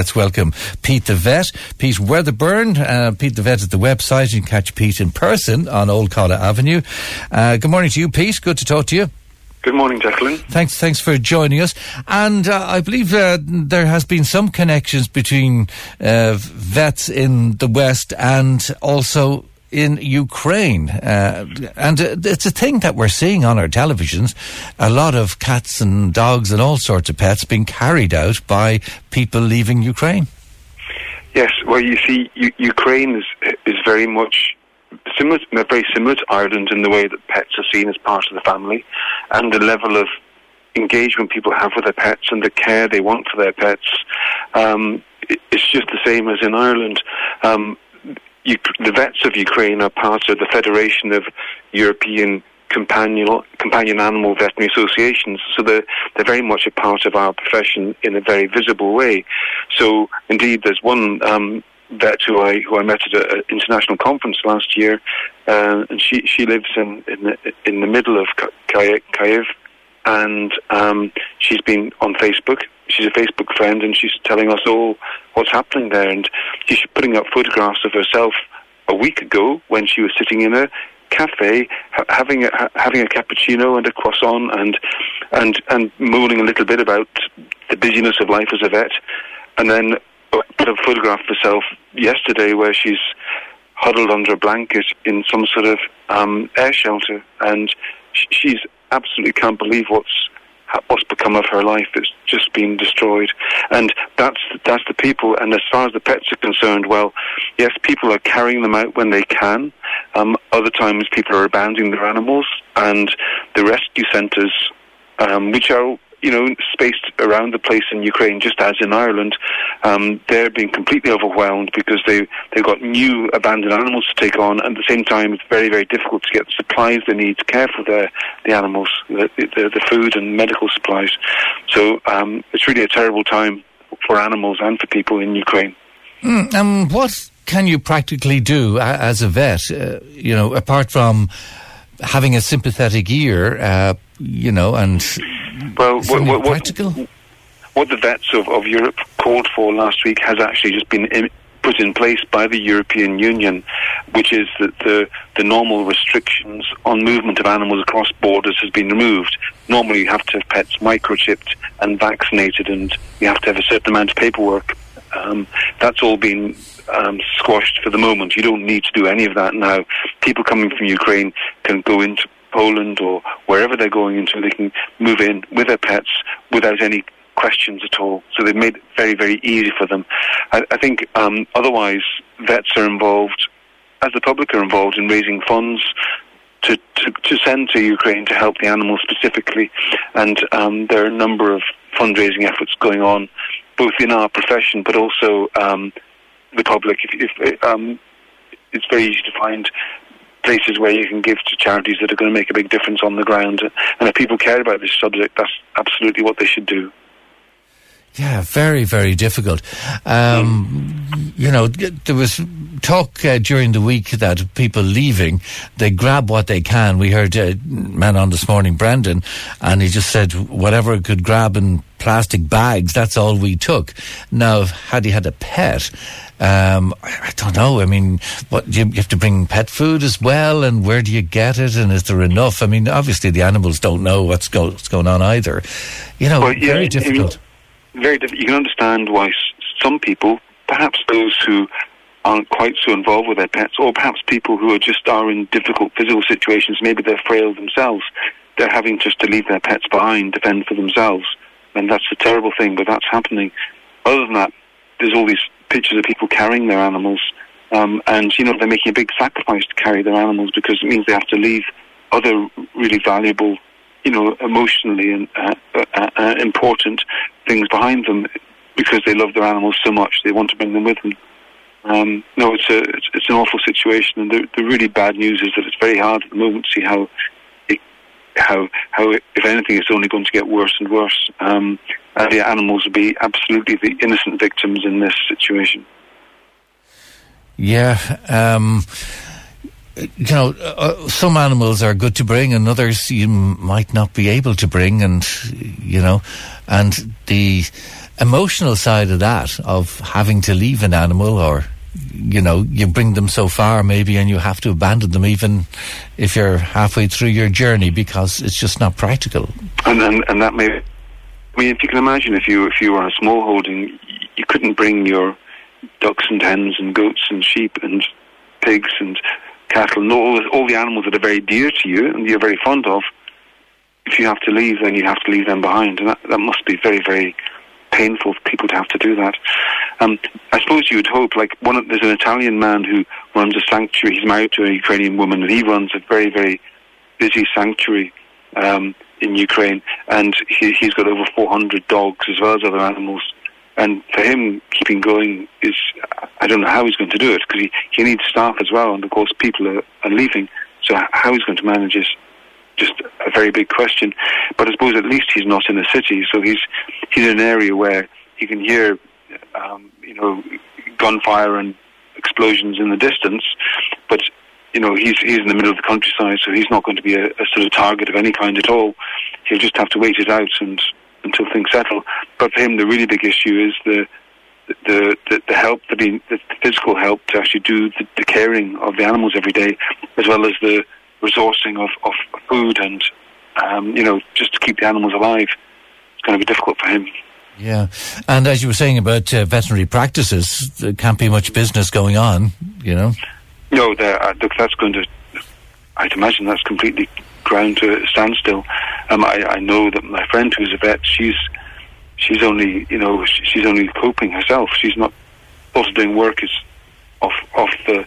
Let's welcome Pete the Vet, Pete Wedderburn. Uh, Pete the Vet at the website. You can catch Pete in person on Old Connaught Avenue. Uh, good morning to you, Pete. Good to talk to you. Good morning, Jacqueline. Thanks, thanks for joining us. And uh, I believe uh, there has been some connections between uh, vets in the West and also in Ukraine. Uh, and uh, it's a thing that we're seeing on our televisions. A lot of cats and dogs and all sorts of pets being carried out by people leaving Ukraine. Yes, well, you see, U- Ukraine is, is very much similar, very similar to Ireland in the way that pets are seen as part of the family, and the level of engagement people have with their pets and the care they want for their pets. Um, it's just the same as in Ireland. Um, the vets of Ukraine are part of the Federation of European companion companion animal veterinary associations. So they're they're very much a part of our profession in a very visible way. So indeed, there's one um, vet who I who I met at an international conference last year, uh, and she she lives in in the, in the middle of Kiev, and um, she's been on Facebook. She's a Facebook friend, and she's telling us all what's happening there. And she's putting up photographs of herself a week ago when she was sitting in a cafe ha- having a ha- having a cappuccino and a croissant and and and moaning a little bit about the busyness of life as a vet, and then put a photograph of herself yesterday where she's huddled under a blanket in some sort of um, air shelter, and she's absolutely can't believe what's what's become of her life. It's just been destroyed, and that's that's the people. And as far as the pets are concerned, well, yes, people are carrying them out when they can. Um, other times, people are abandoning their animals, and the rescue centres, um, which are you know, spaced around the place in Ukraine, just as in Ireland, um, they're being completely overwhelmed because they they've got new abandoned animals to take on. And at the same time, it's very very difficult to get the supplies they need to care for their the animals, the the, the food and medical supplies. So um, it's really a terrible time for animals and for people in Ukraine. Mm, and what can you practically do as a vet? Uh, you know, apart from having a sympathetic ear, uh, you know, and well, what, what, practical? What the vets of, of Europe called for last week has actually just been in, put in place by the European Union, which is that the, the normal restrictions on movement of animals across borders has been removed. Normally, you have to have pets microchipped and vaccinated, and you have to have a certain amount of paperwork. Um, that's all been um, squashed for the moment. You don't need to do any of that now. People coming from Ukraine can go into Poland or wherever they're going into, they can move in with their pets without any questions at all. So they've made it very, very easy for them. I, I think um, otherwise vets are involved, as the public are involved in raising funds to, to, send to Ukraine to help the animals specifically. And um, there are a number of fundraising efforts going on, both in our profession but also um, the public. If, if um, it's very easy to find places where you can give to charities that are going to make a big difference on the ground. And if people care about this subject, that's absolutely what they should do. Yeah, very, very difficult. Um. You know, there was talk uh, during the week that people leaving, they grab what they can. We heard a man on this morning, Brendan, and he just said whatever could grab in plastic bags, that's all we took. Now, had he had a pet, um, I, I, don't know. I mean, what you, you, have to bring pet food as well, and where do you get it? And is there enough? I mean, obviously the animals don't know what's, go, what's going on either. You know, well, yeah, very difficult. Very difficult. You can understand why some people, perhaps those who aren't quite so involved with their pets, or perhaps people who are just are in difficult physical situations. Maybe they're frail themselves. They're having just to leave their pets behind to fend for themselves, and that's a terrible thing. But that's happening. Other than that, there's all these pictures of people carrying their animals, um, and you know they're making a big sacrifice to carry their animals because it means they have to leave other really valuable, you know, emotionally and uh, uh, uh, important things behind them because they love their animals so much they want to bring them with them. Um, no, it's a it's, it's, an awful situation, and the, the really bad news is that it's very hard at the moment to see how how how if anything it's only going to get worse and worse. Um, and the animals will be absolutely the innocent victims in this situation. Yeah. Um, you know, uh, some animals are good to bring, and others you might not be able to bring, and you know, and the emotional side of that, of having to leave an animal or you know, you bring them so far maybe and you have to abandon them even if you're halfway through your journey because it's just not practical. And and, and that may I mean if you can imagine if you if you were a small holding you couldn't bring your ducks and hens and goats and sheep and pigs and cattle and all, all the animals that are very dear to you and you're very fond of if you have to leave then you have to leave them behind and that, that must be very very painful for people to have to do that. Um, I suppose you would hope, like one of, there's an Italian man who runs a sanctuary. He's married to a Ukrainian woman, and he runs a very very busy sanctuary um, in Ukraine, and he, he's got over 400 dogs as well as other animals. And for him, keeping going is, I don't know how he's going to do it because he, he needs staff as well, and of course people are, are leaving. So how he's going to manage is just a very big question. But I suppose at least he's not in a city, so he's he's in an area where he can hear, um, you know, gunfire and explosions in the distance. But you know, he's he's in the middle of the countryside, so he's not going to be a, a sort of target of any kind at all. He'll just have to wait it out and until things settle. But for him, the really big issue is the the, the, the help, the, the physical help to actually do the, the caring of the animals every day, as well as the resourcing of, of food and, um, you know, just to keep the animals alive. It's going to be difficult for him. Yeah. And as you were saying about uh, veterinary practices, there can't be much business going on, you know? No, uh, look, that's going to, I'd imagine that's completely ground to a standstill. Um, I, I know that my friend who's a vet, she's she's only, you know, she's only coping herself. She's not also doing work is off off the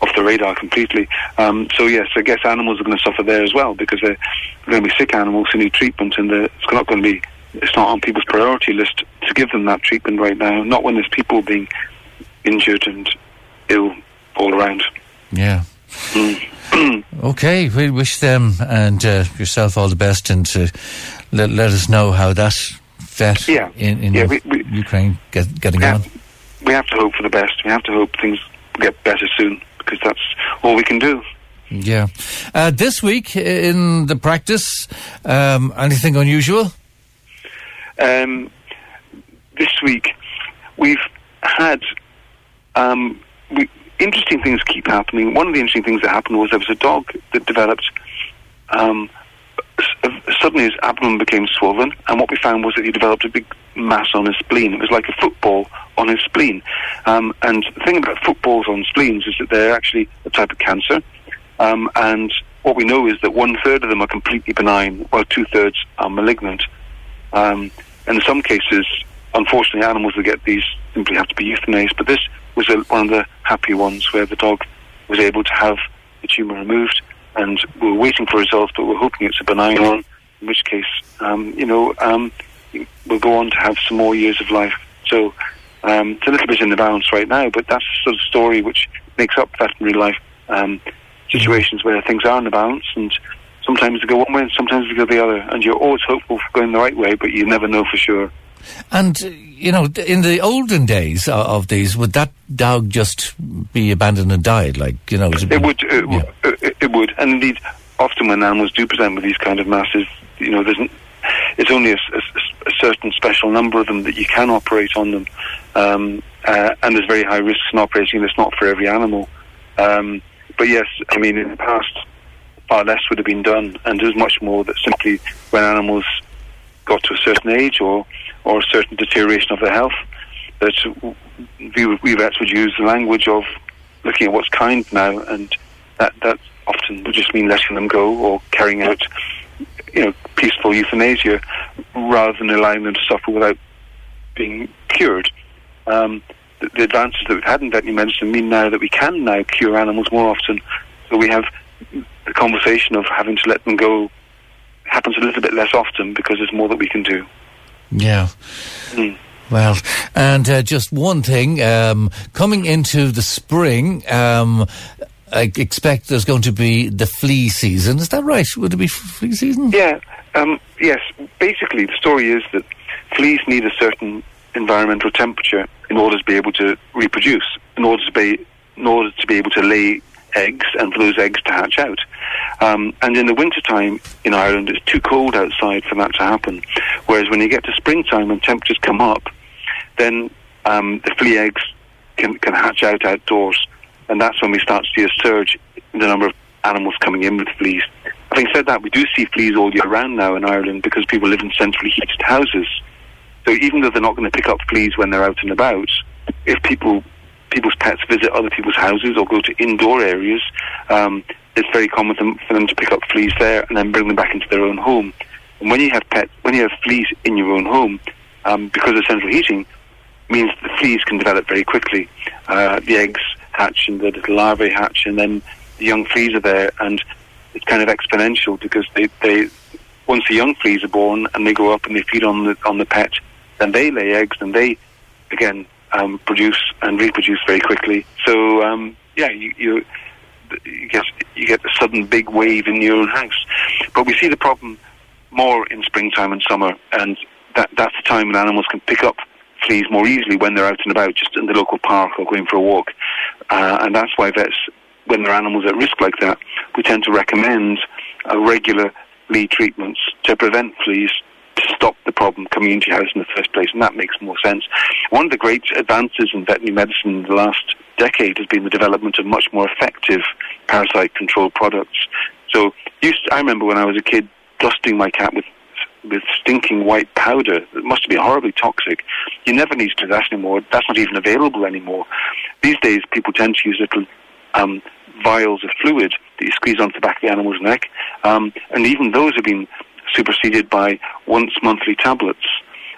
off the radar completely. Um, so yes, I guess animals are going to suffer there as well because they're going to be sick animals who need treatment, and it's not going to be. It's not on people's priority list to give them that treatment right now. Not when there's people being injured and ill all around. Yeah. Mm. okay, we wish them and uh, yourself all the best, and uh, let, let us know how that vet yeah. in, in yeah, we, we, Ukraine get, getting on. Have, we have to hope for the best. We have to hope things get better soon because that's all we can do. Yeah. Uh, this week in the practice, um, anything unusual? Um, this week we've had um, we, interesting things keep happening. One of the interesting things that happened was there was a dog that developed. Um, suddenly his abdomen became swollen, and what we found was that he developed a big mass on his spleen. It was like a football on his spleen. Um, and the thing about footballs on spleens is that they're actually a type of cancer. Um, and what we know is that one third of them are completely benign, while two thirds are malignant. Um, in some cases, unfortunately, animals that get these simply have to be euthanized. But this was one of the happy ones where the dog was able to have the tumour removed. And we're waiting for results, but we're hoping it's a benign one, in which case, um, you know, um, we'll go on to have some more years of life. So um, it's a little bit in the balance right now, but that's the sort of story which makes up veterinary life um, situations where things are in the balance, and sometimes they go one way and sometimes they go the other, and you're always hopeful for going the right way, but you never know for sure. And you know, in the olden days of these, would that dog just be abandoned and died? Like you know, it, it would. It, yeah. it, it, would, and indeed, often when animals do present with these kind of masses, you know, there's it's only a, a, a, certain special number of them that you can operate on them, um, uh, and there's very high risks in operating. It's not for every animal, um, but yes, I mean in the past, far less would have been done, and there's much more that simply when animals got to a certain age or or a certain deterioration of their health, that we, we vets would use the language of looking at what's kind now, and that that often would just mean letting them go or carrying out you know, peaceful euthanasia rather than allowing them to suffer without being cured. Um, the, the, advances that we've had in veterinary medicine mean now that we can now cure animals more often. So we have the conversation of having to let them go happens a little bit less often because there's more that we can do. Yeah. Mm. Well, and uh, just one thing, um, coming into the spring, um, I expect there's going to be the flea season. Is that right? Would it be flea season? Yeah. Um, yes. Basically, the story is that fleas need a certain environmental temperature in order to be able to reproduce, in order to be, in order to be able to lay eggs and for those eggs to hatch out. Um, and in the wintertime in Ireland, it's too cold outside for that to happen. Whereas when you get to springtime and temperatures come up, then um, the flea eggs can, can hatch out outdoors. And that's when we start to see a surge in the number of animals coming in with fleas. Having said that, we do see fleas all year round now in Ireland because people live in centrally heated houses. So even though they're not going to pick up fleas when they're out and about, if people people's pets visit other people's houses or go to indoor areas, um, it's very common for them, to pick up fleas there and then bring them back into their own home. And when you have pets, when you have fleas in your own home, um, because of central heating, means the fleas can develop very quickly. Uh, the eggs hatch and the little larvae hatch, and then the young fleas are there, and it's kind of exponential because they, they once the young fleas are born and they grow up and they feed on the on the pet, then they lay eggs and they again um, produce and reproduce very quickly. So um, yeah, you, you you get you get the sudden big wave in your own house. But we see the problem more in springtime and summer, and that that's the time when animals can pick up fleas more easily when they're out and about, just in the local park or going for a walk. Uh, and that's why vets, when their animals at risk like that, we tend to recommend regular flea treatments to prevent fleas to stop the problem coming into your house in the first place, and that makes more sense. One of the great advances in veterinary medicine in the last decade has been the development of much more effective parasite control products. So, used to, I remember when I was a kid dusting my cat with with stinking white powder that must be horribly toxic. You never need to do that anymore. That's not even available anymore. These days, people tend to use little um, vials of fluid that you squeeze onto the back of the animal's neck, um, and even those have been superseded by once monthly tablets.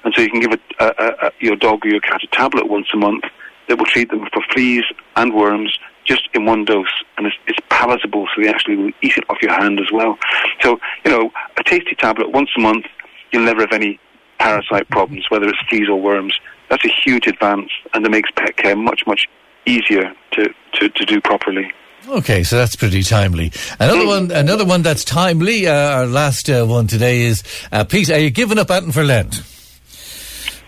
And so you can give a, a, a, your dog or your cat a tablet once a month that will treat them for fleas and worms just in one dose, and it's, it's, palatable, so they actually will eat it off your hand as well. So, you know, a tasty tablet once a month, you'll never have any parasite problems, whether it's fleas or worms. That's a huge advance, and it makes pet care much, much easier to, to, to do properly. Okay, so that's pretty timely. Another one, another one that's timely. Uh, our last uh, one today is uh, Pete. Are you giving up Anton for Lent?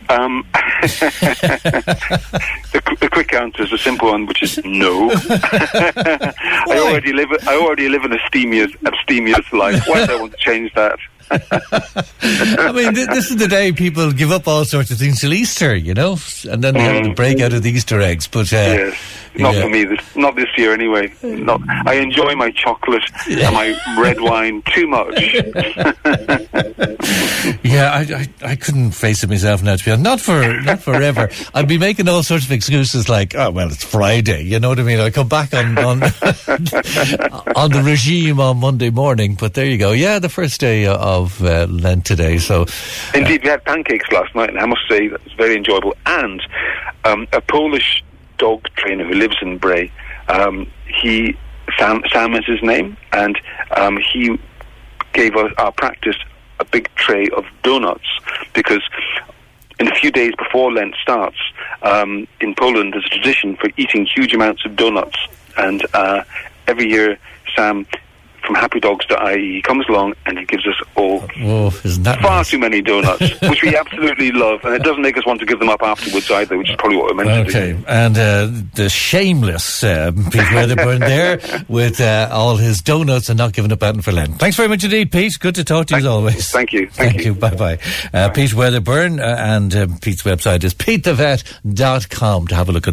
Um, the, the, quick answer is a simple one, which is no. I already live. I already live an abstemious, abstemious life. Why do I want to change that? I mean, th- this is the day people give up all sorts of things till Easter, you know, and then they mm. have the break out of the Easter eggs. But uh, yes, not yeah. for me. This, not this year, anyway. Not. I enjoy my chocolate yeah. and my red wine too much. yeah, I, I, I couldn't face it myself now. To be honest, not for not forever. I'd be making all sorts of excuses like, oh well, it's Friday. You know what I mean? I come back on on, on the regime on Monday morning. But there you go. Yeah, the first day of uh, Lent today. So, indeed, uh, we had pancakes last night, and I must say that was very enjoyable. And um, a Polish dog trainer who lives in Bray, um, he Sam, Sam is his name, and um, he gave us our practice a big tray of donuts because in a few days before Lent starts, um, in Poland there's a tradition for eating huge amounts of donuts, and uh, every year Sam from happydogs.ie comes along and he gives us all oh, far nice? too many donuts, which we absolutely love, and it doesn't make us want to give them up afterwards either, which is probably what we're meant okay. to do. Okay, and uh, the shameless uh, Pete Wedderburn there with uh, all his donuts and not giving up Anton for Lent. Thanks very much indeed, Pete. Good to talk to you Thank, as always. Thank you. Thank, Thank you. you. Bye-bye. Uh, Pete Wedderburn, uh, and uh, Pete's website is petethevet.com to have a look at